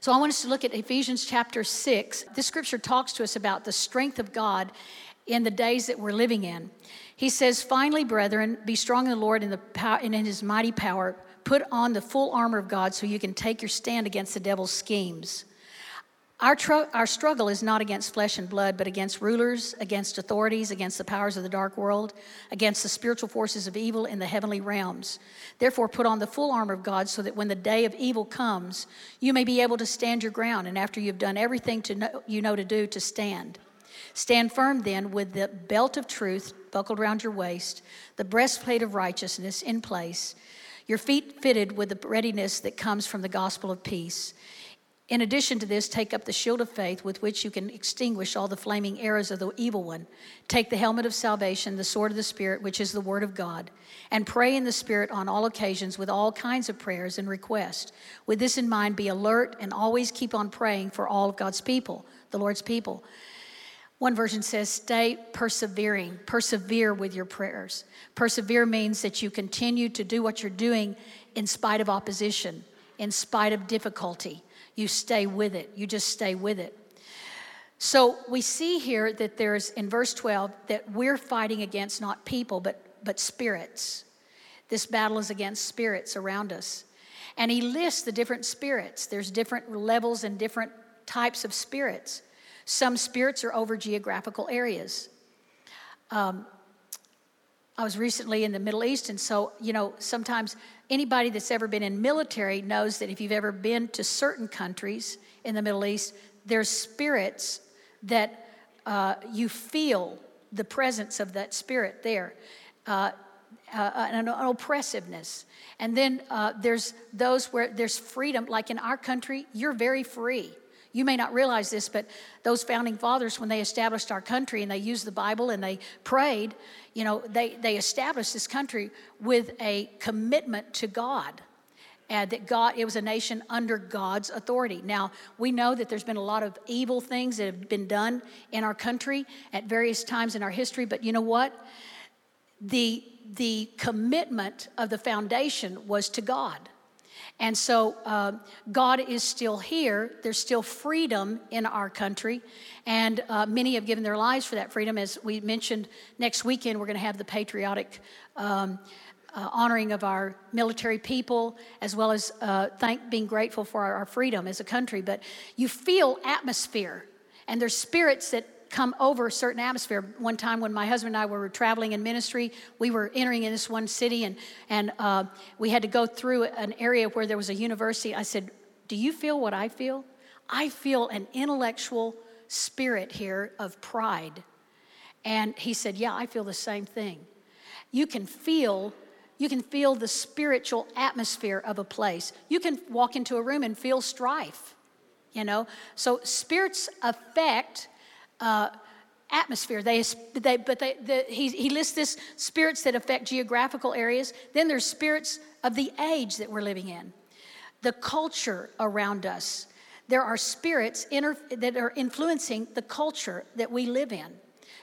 So I want us to look at Ephesians chapter 6. This scripture talks to us about the strength of God in the days that we're living in. He says, Finally, brethren, be strong in the Lord and, the power, and in his mighty power. Put on the full armor of God so you can take your stand against the devil's schemes. Our, tr- our struggle is not against flesh and blood, but against rulers, against authorities, against the powers of the dark world, against the spiritual forces of evil in the heavenly realms. Therefore, put on the full armor of God so that when the day of evil comes, you may be able to stand your ground, and after you've done everything to know, you know to do, to stand. Stand firm then with the belt of truth buckled around your waist, the breastplate of righteousness in place, your feet fitted with the readiness that comes from the gospel of peace. In addition to this, take up the shield of faith with which you can extinguish all the flaming arrows of the evil one. Take the helmet of salvation, the sword of the Spirit, which is the word of God, and pray in the Spirit on all occasions with all kinds of prayers and requests. With this in mind, be alert and always keep on praying for all of God's people, the Lord's people. One version says, stay persevering. Persevere with your prayers. Persevere means that you continue to do what you're doing in spite of opposition, in spite of difficulty you stay with it. You just stay with it. So we see here that there's in verse 12 that we're fighting against not people, but, but spirits. This battle is against spirits around us. And he lists the different spirits. There's different levels and different types of spirits. Some spirits are over geographical areas. Um, I was recently in the Middle East, and so, you know, sometimes anybody that's ever been in military knows that if you've ever been to certain countries in the Middle East, there's spirits that uh, you feel the presence of that spirit there. Uh, uh, an, an, oppressiveness. And then uh, there's those where there's freedom, like in our country, you're very free. You may not realize this, but those founding fathers, when they established our country and they used the Bible and they prayed, you know, they, they established this country with a commitment to God. And that God, it was a nation under God's authority. Now, we know that there's been a lot of evil things that have been done in our country at various times in our history, but you know what? The, the commitment of the foundation was to God. And so uh, God is still here. There's still freedom in our country. And uh, many have given their lives for that freedom. As we mentioned, next weekend we're going to have the patriotic um, uh, honoring of our military people, as well as uh, thank, being grateful for our, our freedom as a country. But you feel atmosphere. And there's spirits that come over a certain atmosphere. One time when my husband and I were traveling in ministry, we were entering in this one city and, and uh, we had to go through an area where there was a university. I said, Do you feel what I feel? I feel an intellectual spirit here of pride. And he said, Yeah, I feel the same thing. You can feel you can feel the spiritual atmosphere of a place. You can walk into a room and feel strife, you know? So spirits affect uh, atmosphere. They, they, but they, the, he, he lists this spirits that affect geographical areas. Then there's spirits of the age that we're living in, the culture around us. There are spirits inter, that are influencing the culture that we live in.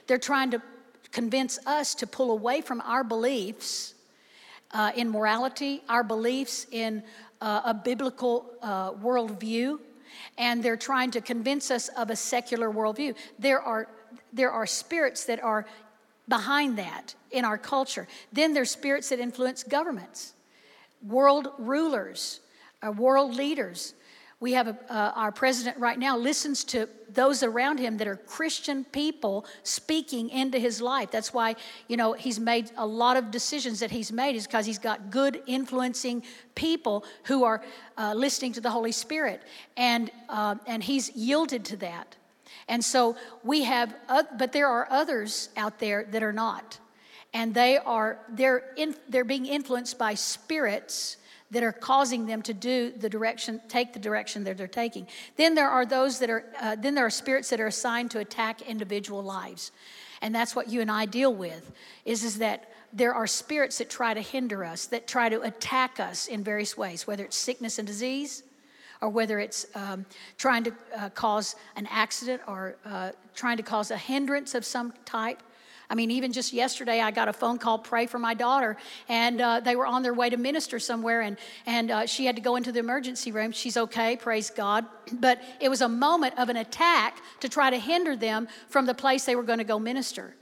They're trying to convince us to pull away from our beliefs uh, in morality, our beliefs in uh, a biblical uh, worldview, and they're trying to convince us of a secular worldview. There are, there are spirits that are behind that in our culture. Then there's spirits that influence governments, world rulers, uh, world leaders. We have a, uh, our president right now listens to those around him that are Christian people speaking into his life. That's why, you know, he's made a lot of decisions that he's made is because he's got good influencing people who are uh, listening to the Holy Spirit. And, uh, and he's yielded to that. And so we have, but there are others out there that are not. And they are, they're, in, they're being influenced by spirits that are causing them to do the direction, take the direction that they're taking. Then there are those that are, uh, then there are spirits that are assigned to attack individual lives. And that's what you and I deal with, is, is that there are spirits that try to hinder us, that try to attack us in various ways, whether it's sickness and disease, or whether it's um, trying to uh, cause an accident or uh, trying to cause a hindrance of some type. I mean, even just yesterday, I got a phone call, pray for my daughter, and uh, they were on their way to minister somewhere, and, and uh, she had to go into the emergency room. She's okay, praise God. But it was a moment of an attack to try to hinder them from the place they were going to go minister.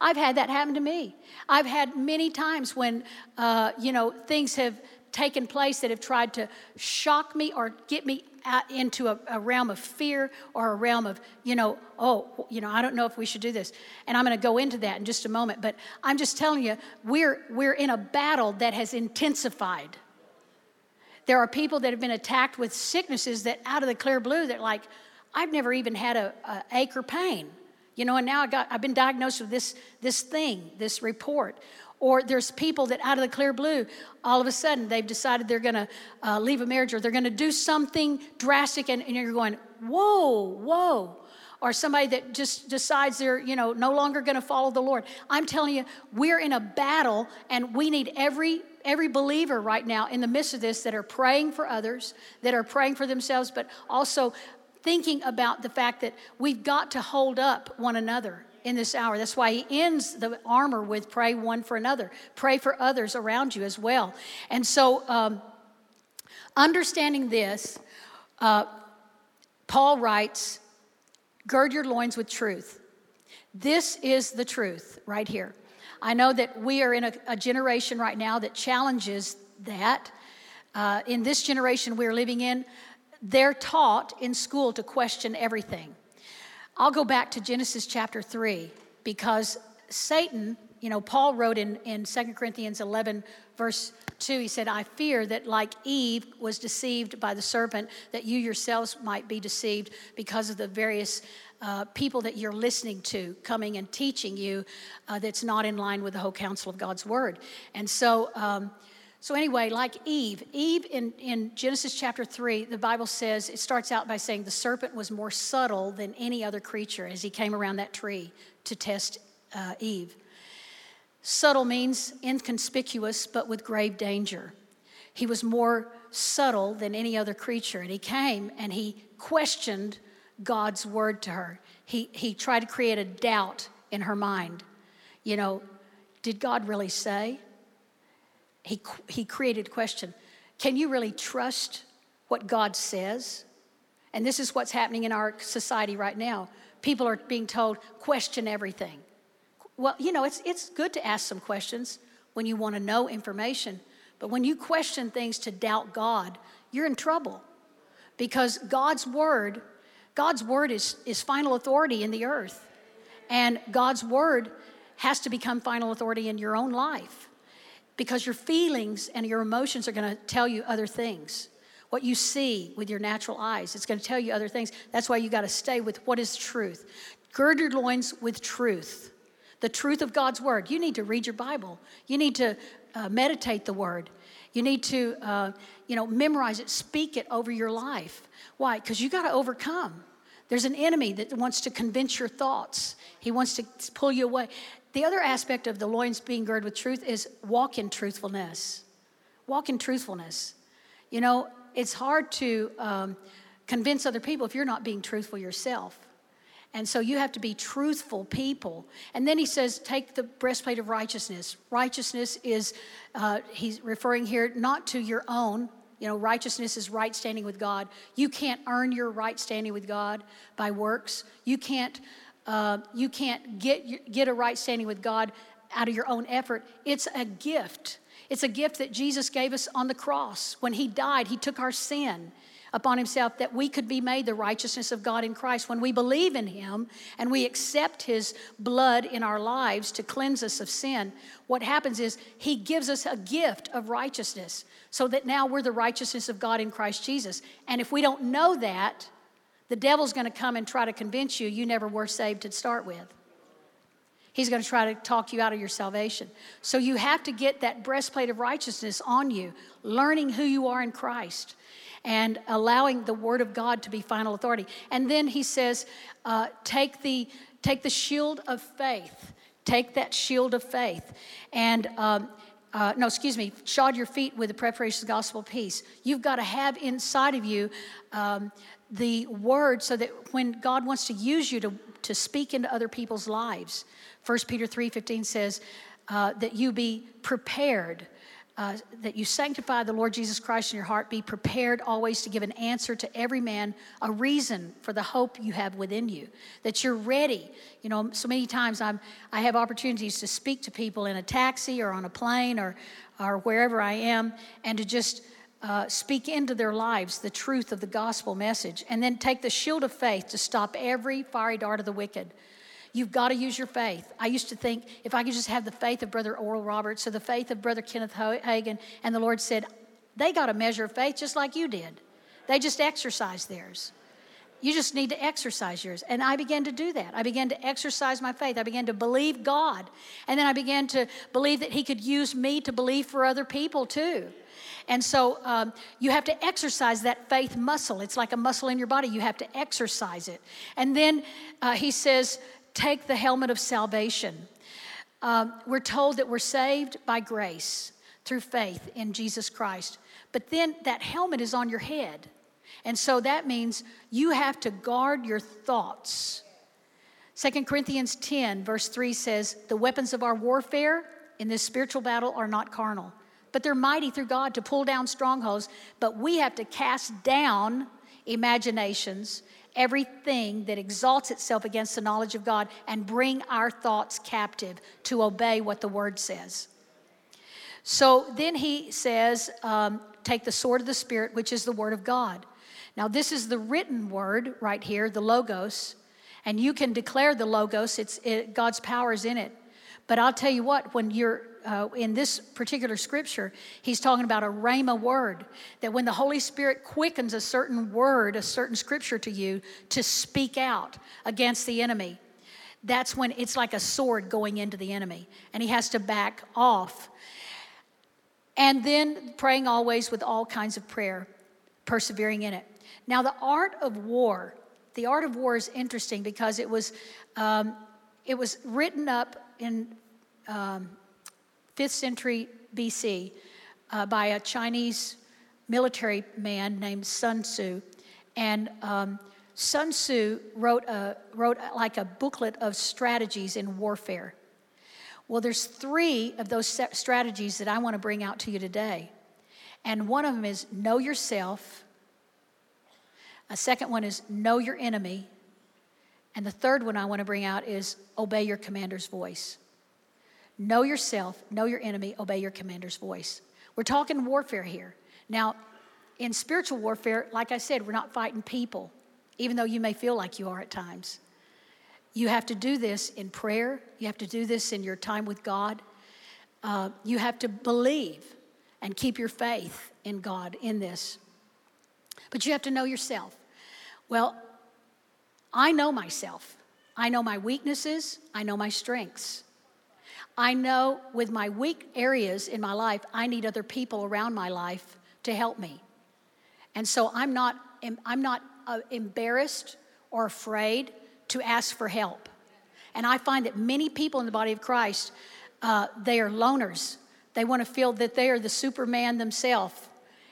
I've had that happen to me. I've had many times when, uh, you know, things have taken place that have tried to shock me or get me out into a, a, realm of fear or a realm of, you know, oh, you know, I don't know if we should do this. And I'm going to go into that in just a moment. But I'm just telling you, we're, we're in a battle that has intensified. There are people that have been attacked with sicknesses that out of the clear blue that like, I've never even had a, a ache or pain. You know, and now I got, I've been diagnosed with this, this thing, this report. Or there's people that out of the clear blue, all of a sudden they've decided they're going to uh, leave a marriage or they're going to do something drastic, and, and you're going, whoa, whoa or somebody that just decides they're you know no longer going to follow the lord. I'm telling you we're in a battle and we need every every believer right now in the midst of this that are praying for others that are praying for themselves but also thinking about the fact that we've got to hold up one another in this hour. That's why he ends the armor with pray one for another, pray for others around you as well. And so, um, understanding this, uh, Paul writes, Gird your loins with truth. This is the truth right here. I know that we are in a, a generation right now that challenges that. Uh, in this generation we're living in, they're taught in school to question everything. I'll go back to Genesis chapter 3 because Satan, you know, Paul wrote in, in 2 Corinthians 11, verse 2, he said, I fear that like Eve was deceived by the serpent, that you yourselves might be deceived because of the various uh, people that you're listening to coming and teaching you uh, that's not in line with the whole counsel of God's word. And so, um, so, anyway, like Eve, Eve in, in Genesis chapter 3, the Bible says, it starts out by saying the serpent was more subtle than any other creature as he came around that tree to test uh, Eve. Subtle means inconspicuous, but with grave danger. He was more subtle than any other creature, and he came and he questioned God's word to her. He, he tried to create a doubt in her mind. You know, did God really say? He, he created a question Can you really trust what God says? And this is what's happening in our society right now. People are being told, question everything. Well, you know, it's, it's good to ask some questions when you want to know information, but when you question things to doubt God, you're in trouble because God's word, God's word is, is final authority in the earth. And God's word has to become final authority in your own life because your feelings and your emotions are going to tell you other things. What you see with your natural eyes, it's going to tell you other things. That's why you got to stay with what is truth. Gird your loins with truth, the truth of God's word. You need to read your Bible. You need to uh, meditate the word. You need to, uh, you know, memorize it, speak it over your life. Why? Because you got to overcome. There's an enemy that wants to convince your thoughts. He wants to pull you away. The other aspect of the loins being girded with truth is walk in truthfulness. Walk in truthfulness. You know, it's hard to um, convince other people if you're not being truthful yourself. And so you have to be truthful people. And then he says, take the breastplate of righteousness. Righteousness is, uh, he's referring here not to your own. You know, righteousness is right standing with God. You can't earn your right standing with God by works. You can't uh, you can't get, get a right standing with God out of your own effort. It's a gift. It's a gift that Jesus gave us on the cross. When He died, He took our sin upon Himself that we could be made the righteousness of God in Christ. When we believe in Him and we accept His blood in our lives to cleanse us of sin, what happens is He gives us a gift of righteousness so that now we're the righteousness of God in Christ Jesus. And if we don't know that, the devil's going to come and try to convince you you never were saved to start with. He's going to try to talk you out of your salvation. So you have to get that breastplate of righteousness on you, learning who you are in Christ and allowing the word of God to be final authority. And then he says, uh, take, the, take the shield of faith. Take that shield of faith. And um, uh, no, excuse me, shod your feet with the preparation of the gospel of peace. You've got to have inside of you um, the word so that when God wants to use you to, to speak into other people's lives, 1 Peter 3.15 says uh, that you be prepared uh, that you sanctify the Lord Jesus Christ in your heart, be prepared always to give an answer to every man, a reason for the hope you have within you, that you're ready. You know, so many times I'm, I have opportunities to speak to people in a taxi or on a plane or, or wherever I am, and to just uh, speak into their lives the truth of the gospel message, and then take the shield of faith to stop every fiery dart of the wicked. You've got to use your faith. I used to think if I could just have the faith of Brother Oral Roberts or the faith of Brother Kenneth Hagin, and the Lord said, they got a measure of faith just like you did. They just exercised theirs. You just need to exercise yours. And I began to do that. I began to exercise my faith. I began to believe God. And then I began to believe that He could use me to believe for other people too. And so um, you have to exercise that faith muscle. It's like a muscle in your body. You have to exercise it. And then uh, He says, take the helmet of salvation. Um, we're told that we're saved by grace through faith in Jesus Christ. But then that helmet is on your head. And so that means you have to guard your thoughts. 2 Corinthians 10, verse 3 says, The weapons of our warfare in this spiritual battle are not carnal, but they're mighty through God to pull down strongholds. But we have to cast down imaginations everything that exalts itself against the knowledge of God and bring our thoughts captive to obey what the word says. So then he says, um, take the sword of the Spirit, which is the word of God. Now, this is the written word right here, the Logos, and you can declare the Logos, it's, it, God's power is in it. But I'll tell you what, when you're uh, in this particular scripture, he's talking about a rhema word. That when the Holy Spirit quickens a certain word, a certain scripture to you to speak out against the enemy, that's when it's like a sword going into the enemy, and he has to back off. And then praying always with all kinds of prayer, persevering in it. Now, the art of war, the art of war is interesting because it was, um, it was written up in um, 5th century BC uh, by a Chinese military man named Sun Tzu. And um, Sun Tzu wrote, a, wrote like a booklet of strategies in warfare. Well, there's three of those strategies that I want to bring out to you today. And one of them is know yourself. A second one is know your enemy. And the third one I want to bring out is obey your commander's voice. Know yourself, know your enemy, obey your commander's voice. We're talking warfare here. Now, in spiritual warfare, like I said, we're not fighting people, even though you may feel like you are at times. You have to do this in prayer, you have to do this in your time with God. Uh, you have to believe and keep your faith in God in this. But you have to know yourself. Well, I know myself. I know my weaknesses, I know my strengths. I know with my weak areas in my life, I need other people around my life to help me. And so I'm not, I'm not uh, embarrassed or afraid to ask for help. And I find that many people in the body of Christ, uh, they are loners. They want to feel that they are the Superman themselves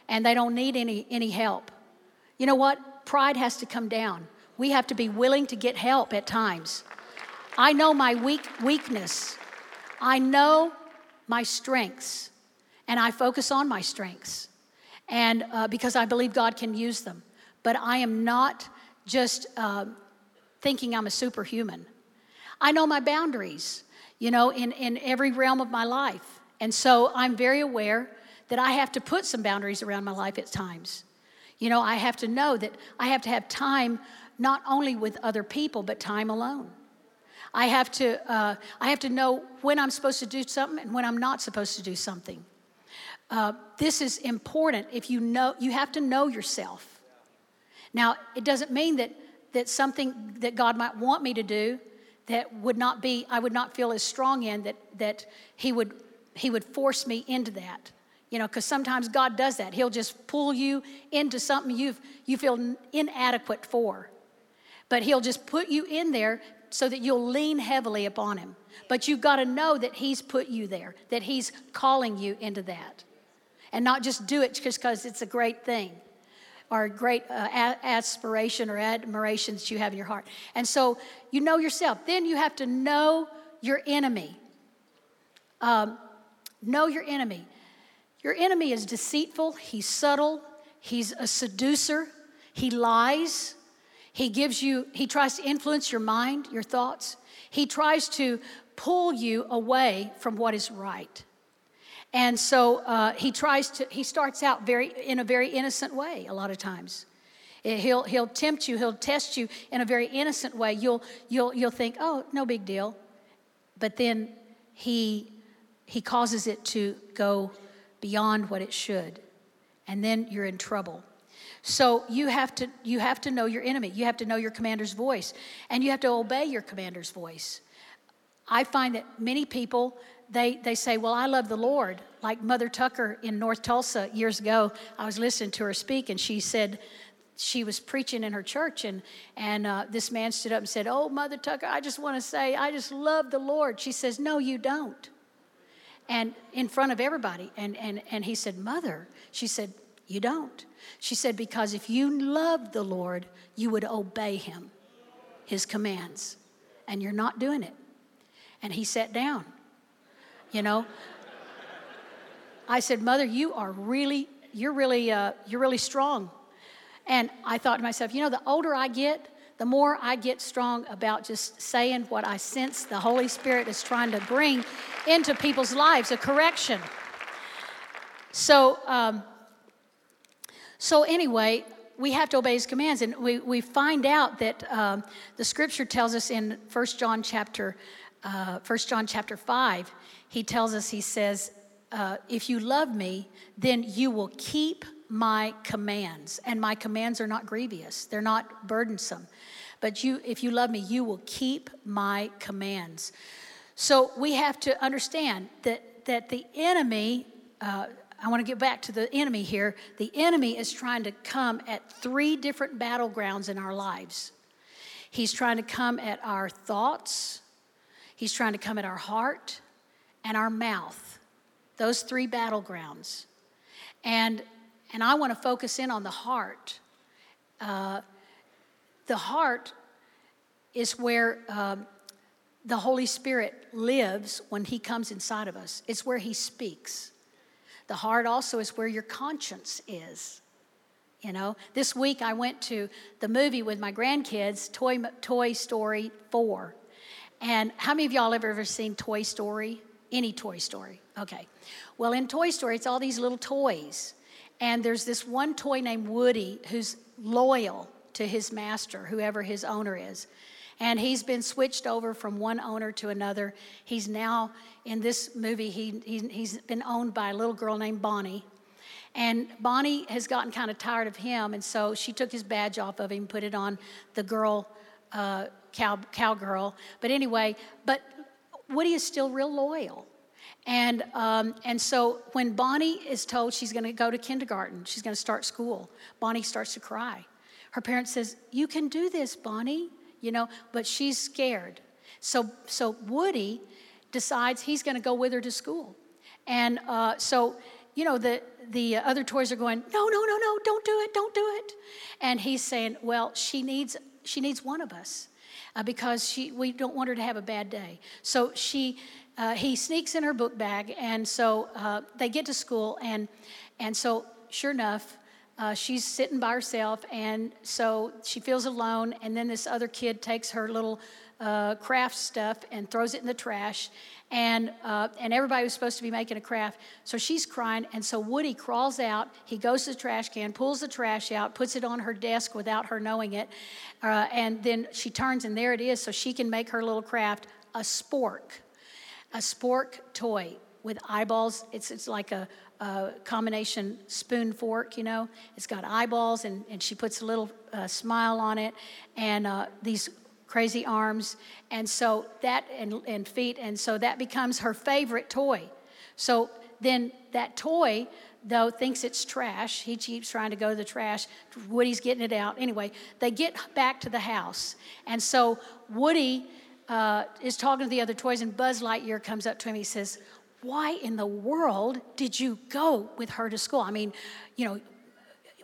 and they don't need any, any help. You know what? Pride has to come down. We have to be willing to get help at times. I know my weak, weakness. I know my strengths and I focus on my strengths and uh, because I believe God can use them. But I am not just uh, thinking I'm a superhuman. I know my boundaries, you know, in, in every realm of my life. And so I'm very aware that I have to put some boundaries around my life at times. You know, I have to know that I have to have time not only with other people, but time alone. I have to, uh, I have to know when I'm supposed to do something and when I'm not supposed to do something. Uh, this is important. If you know, you have to know yourself. Now, it doesn't mean that that something that God might want me to do that would not be, I would not feel as strong in that that He would He would force me into that. You know, because sometimes God does that. He'll just pull you into something you you feel inadequate for. But He'll just put you in there so that you'll lean heavily upon Him. But you've got to know that He's put you there, that He's calling you into that. And not just do it just because it's a great thing or a great uh, aspiration or admiration that you have in your heart. And so you know yourself. Then you have to know your enemy. Um, know your enemy. Your enemy is deceitful, he's subtle, he's a seducer, he lies, he gives you, he tries to influence your mind, your thoughts. He tries to pull you away from what is right. And so uh, he tries to, he starts out very, in a very innocent way a lot of times. He'll, he'll tempt you, he'll test you in a very innocent way. You'll, you'll, you'll think, oh, no big deal. But then he, he causes it to go beyond what it should. And then you're in trouble. So you have to you have to know your enemy. You have to know your commander's voice and you have to obey your commander's voice. I find that many people they they say, "Well, I love the Lord." Like Mother Tucker in North Tulsa years ago, I was listening to her speak and she said she was preaching in her church and and uh, this man stood up and said, "Oh, Mother Tucker, I just want to say I just love the Lord." She says, "No, you don't." And in front of everybody. And, and, and he said, Mother, she said, You don't. She said, Because if you loved the Lord, you would obey him, his commands. And you're not doing it. And he sat down. You know? I said, Mother, you are really, you're really, uh, you're really strong. And I thought to myself, you know, the older I get, the more I get strong about just saying what I sense the Holy Spirit is trying to bring into people's lives a correction. So, um, so anyway, we have to obey his commands and we, we find out that um, the scripture tells us in 1 john chapter uh, 1 john chapter 5 he tells us he says uh, if you love me then you will keep my commands. And my commands are not grievous. They're not burdensome. But you if you love me you will keep my commands so we have to understand that that the enemy uh, i want to get back to the enemy here. The enemy is trying to come at three different battlegrounds in our lives. He's trying to come at our thoughts. He's trying to come at our heart and our mouth those three battlegrounds. And and I want to focus in on the heart. Uh, the heart is where um, the Holy Spirit lives when He comes inside of us, it's where He speaks. The heart also is where your conscience is. You know, this week I went to the movie with my grandkids, Toy, Toy Story 4. And how many of y'all have ever seen Toy Story? Any Toy Story? Okay. Well, in Toy Story, it's all these little toys. And there's this one toy named Woody who's loyal to his master, whoever his owner is. And he's been switched over from one owner to another. He's now, in this movie, he, he, he's been owned by a little girl named Bonnie. And Bonnie has gotten kind of tired of him, and so she took his badge off of him, put it on the girl, uh, cow, cowgirl. But anyway, but Woody is still real loyal. And, um, and so when Bonnie is told she's going to go to kindergarten, she's going to start school, Bonnie starts to cry. Her parent says, You can do this, Bonnie, you know, but she's scared. So, so Woody decides he's going to go with her to school. And uh, so, you know, the, the other toys are going, No, no, no, no, don't do it, don't do it. And he's saying, Well, she needs, she needs one of us. Uh, because she, we don't want her to have a bad day. So she, uh, he sneaks in her book bag, and so uh, they get to school, and and so sure enough, uh, she's sitting by herself, and so she feels alone, and then this other kid takes her little uh, craft stuff and throws it in the trash, and uh, and everybody was supposed to be making a craft, so she's crying, and so Woody crawls out, he goes to the trash can, pulls the trash out, puts it on her desk without her knowing it, uh, and then she turns, and there it is, so she can make her little craft a spork a spork toy with eyeballs. It's, it's like a, a combination spoon fork, you know. It's got eyeballs, and, and she puts a little uh, smile on it, and uh, these crazy arms, and so that, and, and feet, and so that becomes her favorite toy. So then that toy though, thinks it's trash. He keeps trying to go to the trash. Woody's getting it out. Anyway, they get back to the house. And so Woody uh, is talking to the other toys, and Buzz Lightyear comes up to him. He says, Why in the world did you go with her to school? I mean, you know,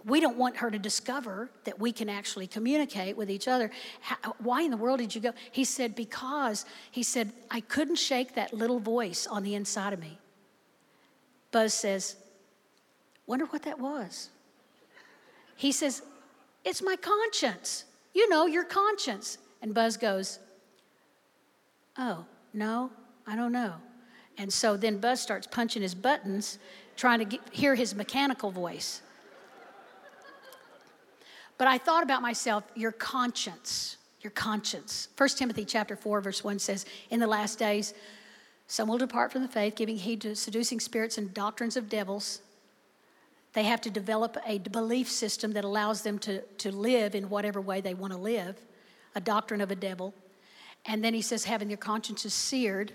we don't want her to discover that we can actually communicate with each other. How, why in the world did you go? He said, Because, he said, I couldn't shake that little voice on the inside of me. Buzz says, Wonder what that was. He says, It's my conscience. You know, your conscience. And Buzz goes, Oh, no, I don't know. And so then Buzz starts punching his buttons, trying to get, hear his mechanical voice. But I thought about myself, your conscience, your conscience. 1 Timothy chapter 4, verse 1 says, In the last days, some will depart from the faith, giving heed to seducing spirits and doctrines of devils. They have to develop a belief system that allows them to, to live in whatever way they want to live, a doctrine of a devil. And then he says, having your consciences seared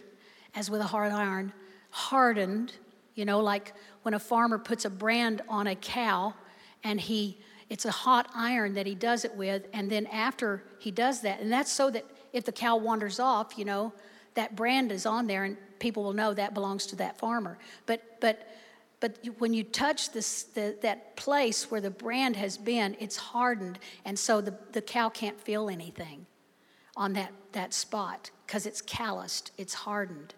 as with a hard iron, hardened, you know, like when a farmer puts a brand on a cow and he it's a hot iron that he does it with, and then after he does that, and that's so that if the cow wanders off, you know, that brand is on there, and people will know that belongs to that farmer. But but but when you touch this the, that place where the brand has been, it's hardened, and so the, the cow can't feel anything on that that spot because it's calloused, it's hardened,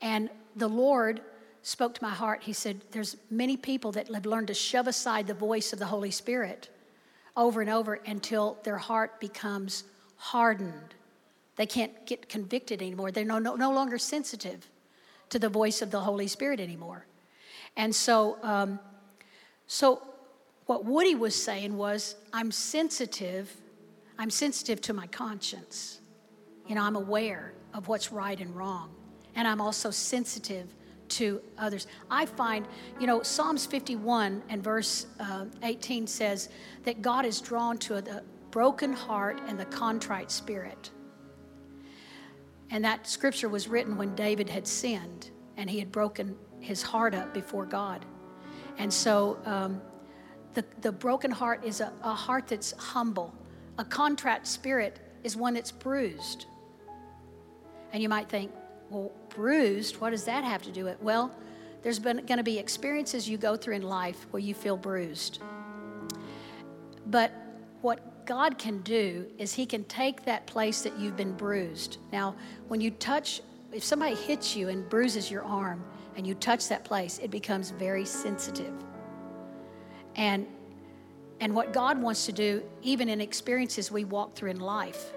and the Lord spoke to my heart. He said, There's many people that have learned to shove aside the voice of the Holy Spirit over and over until their heart becomes hardened. They can't get convicted anymore. They're no, no, no longer sensitive to the voice of the Holy Spirit anymore. And so, um, so what Woody was saying was, I'm sensitive. I'm sensitive to my conscience. You know, I'm aware of what's right and wrong. And I'm also sensitive to others. I find, you know, Psalms 51 and verse uh, 18 says that God is drawn to the broken heart and the contrite spirit. And that scripture was written when David had sinned and he had broken his heart up before God. And so um, the, the broken heart is a, a heart that's humble. A contrite spirit is one that's bruised. And you might think, well, bruised, what does that have to do with it? Well, there's been going to be experiences you go through in life where you feel bruised. But what God can do is He can take that place that you've been bruised. Now, when you touch, if somebody hits you and bruises your arm and you touch that place, it becomes very sensitive. And and what God wants to do, even in experiences we walk through in life,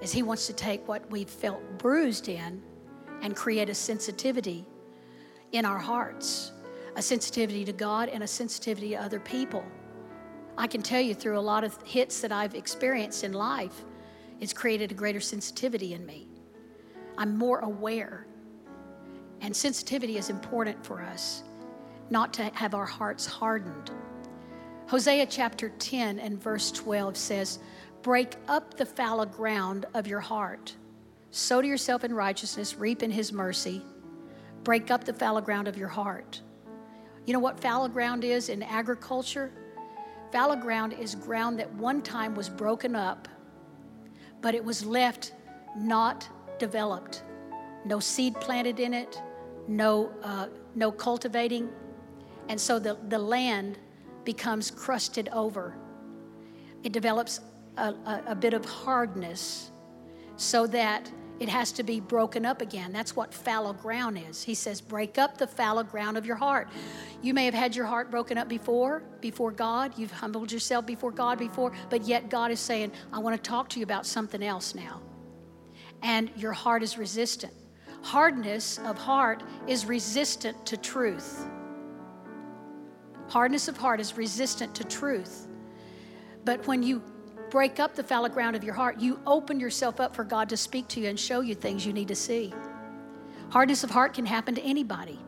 is He wants to take what we've felt bruised in and create a sensitivity in our hearts a sensitivity to God and a sensitivity to other people. I can tell you through a lot of hits that I've experienced in life, it's created a greater sensitivity in me. I'm more aware. And sensitivity is important for us, not to have our hearts hardened. Hosea chapter 10 and verse 12 says, Break up the fallow ground of your heart Sow to yourself in righteousness, reap in his mercy. Break up the fallow ground of your heart. You know what fallow ground is in agriculture? Fallow ground is ground that one time was broken up, but it was left not developed. No seed planted in it, no, uh, no cultivating. And so the, the land becomes crusted over. It develops a, a, a bit of hardness so that it has to be broken up again. That's what fallow ground is. He says, break up the fallow ground of your heart. You may have had your heart broken up before, before God. You've humbled yourself before God before, but yet God is saying, I want to talk to you about something else now. And your heart is resistant. Hardness of heart is resistant to truth. Hardness of heart is resistant to truth. But when you break up the fallow ground of your heart, you open yourself up for God to speak to you and show you things you need to see. Hardness of heart can happen to anybody.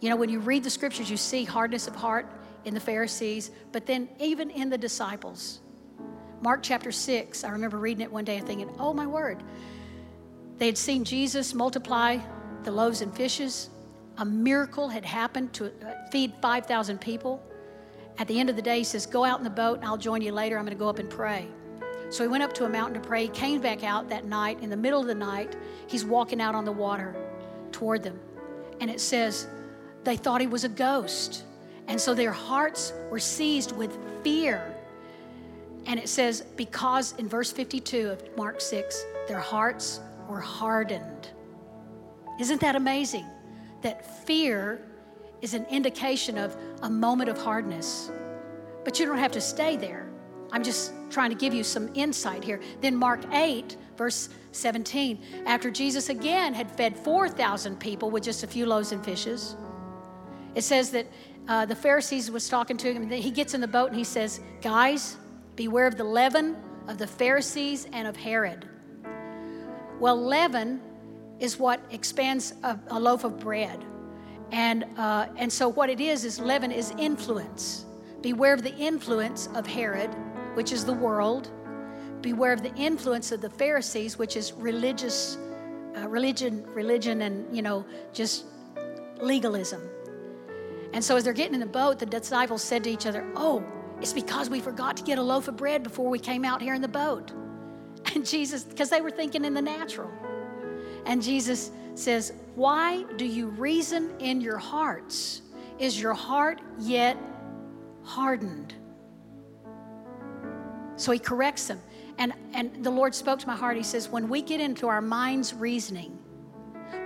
You know, when you read the scriptures, you see hardness of heart in the Pharisees, but then even in the disciples. Mark chapter 6, I remember reading it one day and thinking, oh my word. They had seen Jesus multiply the loaves and fishes. a miracle had happened to uh, feed 5,000 people. At the end of the day, he says, Go out in the boat and I'll join you later. I'm going to go up and pray. So he went up to a mountain to pray. He came back out that night. In the middle of the night, he's walking out on the water toward them. And it says, they thought he was a ghost. And so their hearts were seized with fear. And it says, because in verse 52 of Mark 6, their hearts were hardened. Isn't that amazing? That fear is an indication of a moment of hardness. But you don't have to stay there. I'm just trying to give you some insight here. Then, Mark 8, verse 17, after Jesus again had fed 4,000 people with just a few loaves and fishes, it says that uh, the Pharisees was talking to him. And he gets in the boat and he says, Guys, beware of the leaven of the Pharisees and of Herod. Well, leaven is what expands a, a loaf of bread. And, uh, and so, what it is, is leaven is influence. Beware of the influence of Herod, which is the world. Beware of the influence of the Pharisees, which is religious, uh, religion, religion, and you know, just legalism. And so, as they're getting in the boat, the disciples said to each other, "Oh, it's because we forgot to get a loaf of bread before we came out here in the boat." And Jesus, because they were thinking in the natural. And Jesus says, Why do you reason in your hearts? Is your heart yet hardened? So he corrects them. And, and the Lord spoke to my heart. He says, When we get into our mind's reasoning,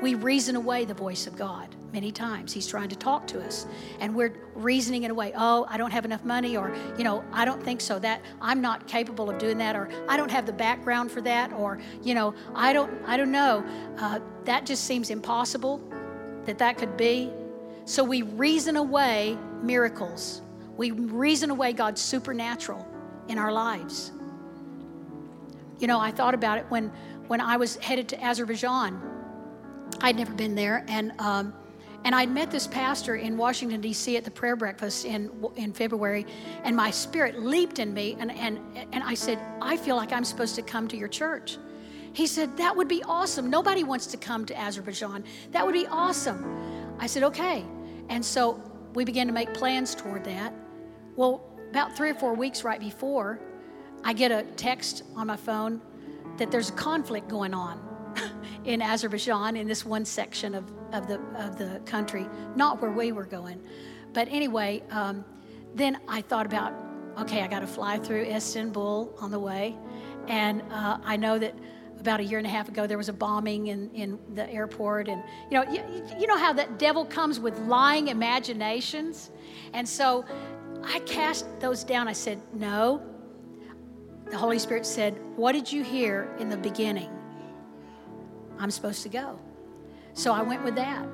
we reason away the voice of God many times. He's trying to talk to us, and we're reasoning it away. Oh, I don't have enough money, or you know, I don't think so. That I'm not capable of doing that, or I don't have the background for that, or you know, I don't, I don't know. Uh, that just seems impossible that that could be. So we reason away miracles. We reason away God's supernatural in our lives. You know, I thought about it when when I was headed to Azerbaijan. I'd never been there, and um, and I'd met this pastor in Washington, D.C. at the prayer breakfast in, in February, and my spirit leaped in me, and, and, and I said, I feel like I'm supposed to come to your church. He said, That would be awesome. Nobody wants to come to Azerbaijan. That would be awesome. I said, Okay. And so we began to make plans toward that. Well, about three or four weeks right before, I get a text on my phone that there's a conflict going on in Azerbaijan in this one section of, of, the, of the country, not where we were going. But anyway, um, then I thought about okay, I got to fly through Istanbul on the way. And uh, I know that about a year and a half ago there was a bombing in, in the airport. And you know, you, you know how that devil comes with lying imaginations? And so I cast those down. I said, no. The Holy Spirit said, What did you hear in the beginning? I'm supposed to go. So I went with that.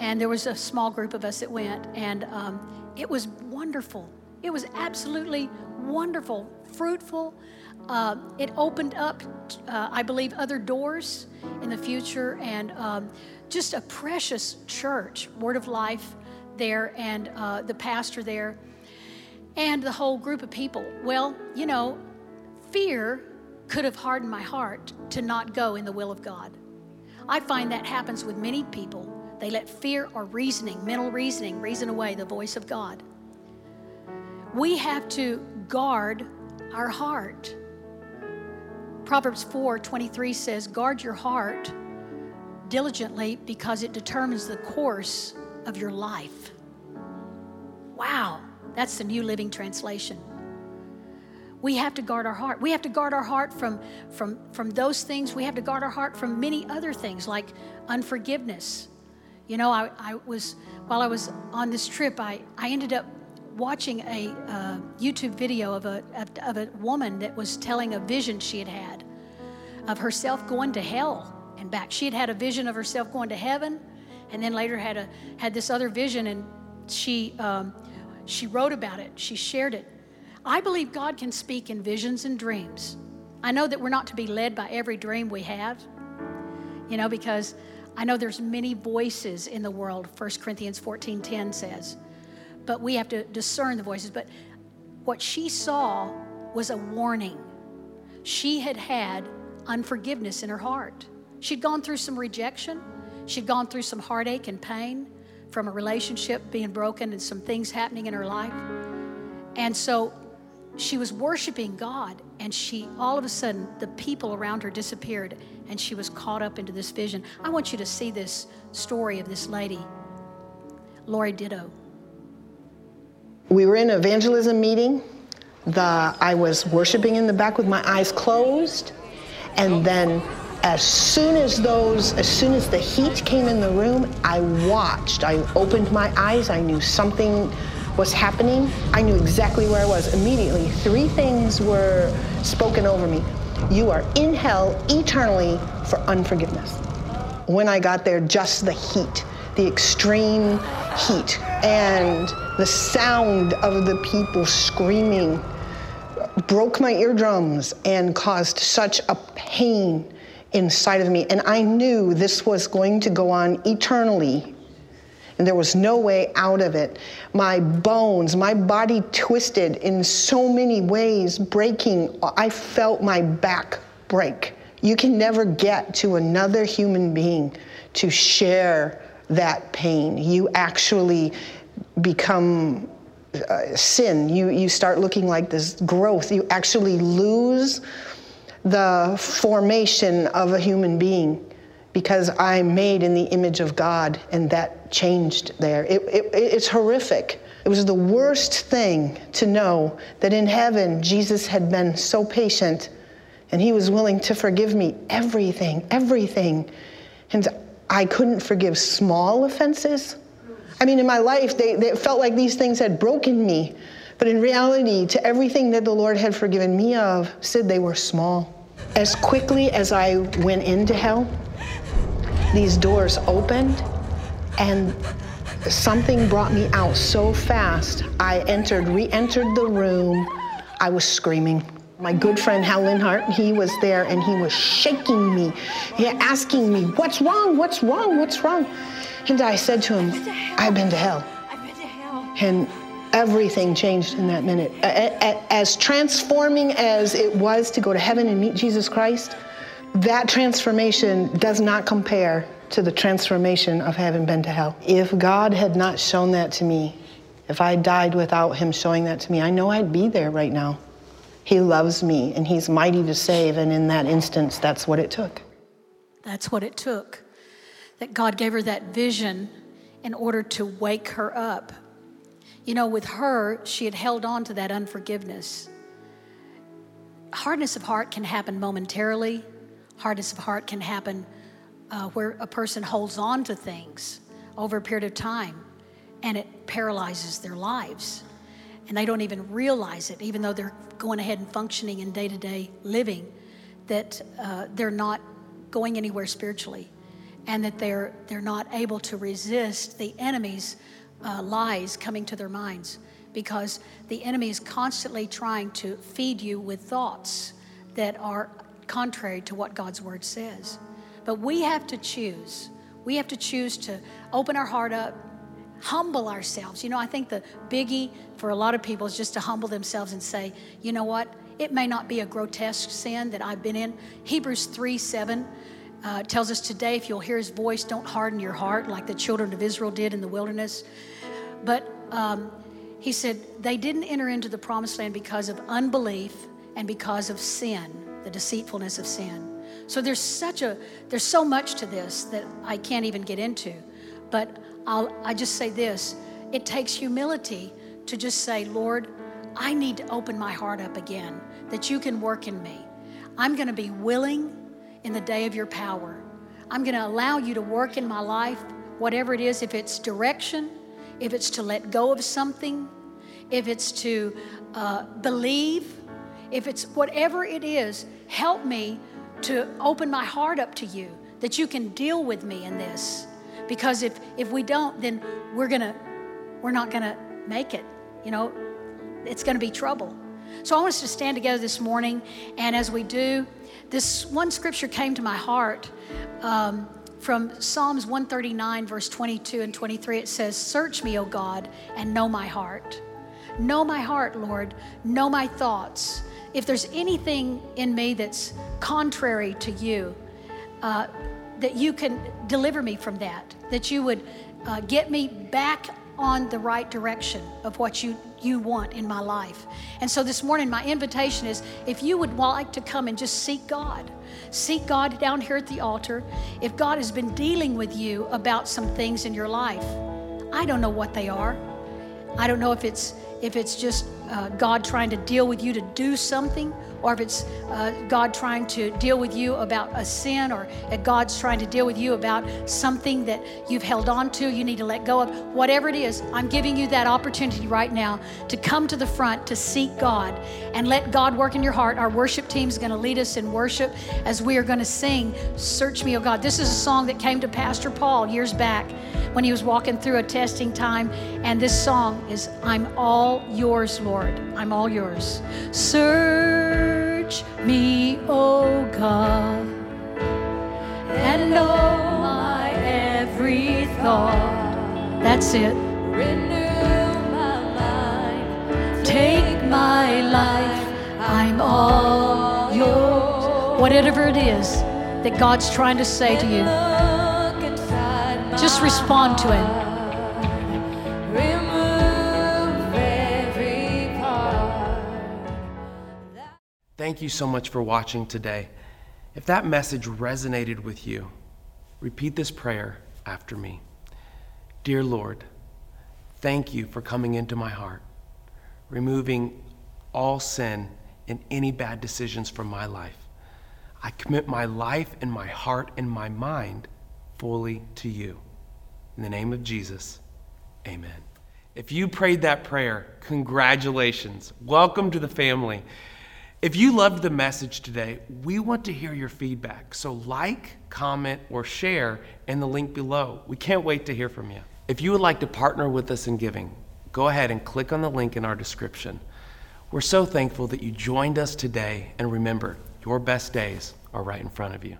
And there was a small group of us that went, and um, it was wonderful. It was absolutely wonderful, fruitful. Uh, it opened up, uh, I believe, other doors in the future, and um, just a precious church, Word of Life there, and uh, the pastor there, and the whole group of people. Well, you know, fear could have hardened my heart to not go in the will of God. I find that happens with many people. They let fear or reasoning, mental reasoning, reason away the voice of God. We have to guard our heart. Proverbs 4 23 says, Guard your heart diligently because it determines the course of your life. Wow, that's the New Living Translation we have to guard our heart. We have to guard our heart from, from, from those things. We have to guard our heart from many other things like unforgiveness. You know, I, I was, while I was on this trip, I, I ended up watching a uh, YouTube video of a, of, a woman that was telling a vision she had had of herself going to hell and back. She had had a vision of herself going to heaven, and then later had a had this other vision, and she um, she wrote about it. She shared it, I believe God can speak in visions and dreams. I know that we're not to be led by every dream we have, you know, because I know there's many voices in the world, 1 Corinthians 14:10 says. But we have to discern the voices. But what she saw was a warning. She had had unforgiveness in her heart. She'd gone through some rejection, she'd gone through some heartache and pain, from a relationship being broken and some things happening in her life. And so she was worshiping God, and she all of a sudden the people around her disappeared, and she was caught up into this vision. I want you to see this story of this lady, Lori Ditto. We were in an evangelism meeting. The I was worshiping in the back with my eyes closed, and then as soon as those, as soon as the heat came in the room, I watched. I opened my eyes. I knew something was happening. I knew exactly where I was immediately. Three things were spoken over me. You are in hell eternally for unforgiveness. When I got there, just the heat, the extreme heat, and the sound of the people screaming broke my eardrums and caused such a pain inside of me. And I knew this was going to go on eternally. And there was no way out of it. My bones, my body twisted in so many ways, breaking. I felt my back break. You can never get to another human being to share that pain. You actually become uh, sin. You, you start looking like this growth. You actually lose the formation of a human being because I'm made in the image of God and that changed there. It, it, it's horrific. It was the worst thing to know that in heaven, Jesus had been so patient and he was willing to forgive me everything, everything. And I couldn't forgive small offenses. I mean, in my life, they, they felt like these things had broken me. But in reality, to everything that the Lord had forgiven me of, said they were small. As quickly as I went into hell, these doors opened and something brought me out so fast. I entered, re entered the room. I was screaming. My good friend Hal Linhart, he was there and he was shaking me, he asking me, What's wrong? What's wrong? What's wrong? And I said to him, I've been to hell. I've been to hell. And everything changed in that minute. As transforming as it was to go to heaven and meet Jesus Christ, that transformation does not compare to the transformation of having been to hell. If God had not shown that to me, if I died without Him showing that to me, I know I'd be there right now. He loves me and He's mighty to save, and in that instance, that's what it took. That's what it took. That God gave her that vision in order to wake her up. You know, with her, she had held on to that unforgiveness. Hardness of heart can happen momentarily, hardness of heart can happen uh, where a person holds on to things over a period of time and it paralyzes their lives. And they don't even realize it, even though they're going ahead and functioning in day to day living, that uh, they're not going anywhere spiritually and that they're, they're not able to resist the enemy's uh, lies coming to their minds because the enemy is constantly trying to feed you with thoughts that are contrary to what God's word says. But we have to choose. We have to choose to open our heart up, humble ourselves. You know, I think the biggie for a lot of people is just to humble themselves and say, you know what? It may not be a grotesque sin that I've been in. Hebrews 3 7 uh, tells us today, if you'll hear his voice, don't harden your heart like the children of Israel did in the wilderness. But um, he said they didn't enter into the promised land because of unbelief and because of sin, the deceitfulness of sin. So there's such a there's so much to this that I can't even get into. But I'll I just say this: it takes humility to just say, Lord, I need to open my heart up again, that you can work in me. I'm going to be willing in the day of your power. I'm going to allow you to work in my life, whatever it is, if it's direction, if it's to let go of something, if it's to uh, believe, if it's whatever it is, help me to open my heart up to you that you can deal with me in this. Because if, if we don't, then we're gonna we're not gonna make it. You know, it's gonna be trouble. So I want us to stand together this morning, and as we do, this one scripture came to my heart. Um, from Psalms 139, verse 22 and 23, it says, Search me, O God, and know my heart. Know my heart, Lord. Know my thoughts. If there's anything in me that's contrary to you, uh, that you can deliver me from that. That you would uh, get me back on the right direction of what you, you want in my life. And so this morning, my invitation is if you would like to come and just seek God, seek God down here at the altar. If God has been dealing with you about some things in your life, I don't know what they are. I don't know if it's if it's just uh, God trying to deal with you to do something, or if it's uh, God trying to deal with you about a sin, or God's trying to deal with you about something that you've held on to, you need to let go of. Whatever it is, I'm giving you that opportunity right now to come to the front to seek God and let God work in your heart. Our worship team is going to lead us in worship as we are going to sing, Search Me, O God. This is a song that came to Pastor Paul years back when he was walking through a testing time, and this song is I'm all yours, Lord. I'm all yours. Search me, O God, and know my every thought. That's it. Renew my mind. Take my life. I'm all yours. Whatever it is that God's trying to say to you, Look inside my just respond to Him. Thank you so much for watching today. If that message resonated with you, repeat this prayer after me. Dear Lord, thank you for coming into my heart, removing all sin and any bad decisions from my life. I commit my life and my heart and my mind fully to you. In the name of Jesus, amen. If you prayed that prayer, congratulations. Welcome to the family. If you loved the message today, we want to hear your feedback. So, like, comment, or share in the link below. We can't wait to hear from you. If you would like to partner with us in giving, go ahead and click on the link in our description. We're so thankful that you joined us today, and remember, your best days are right in front of you.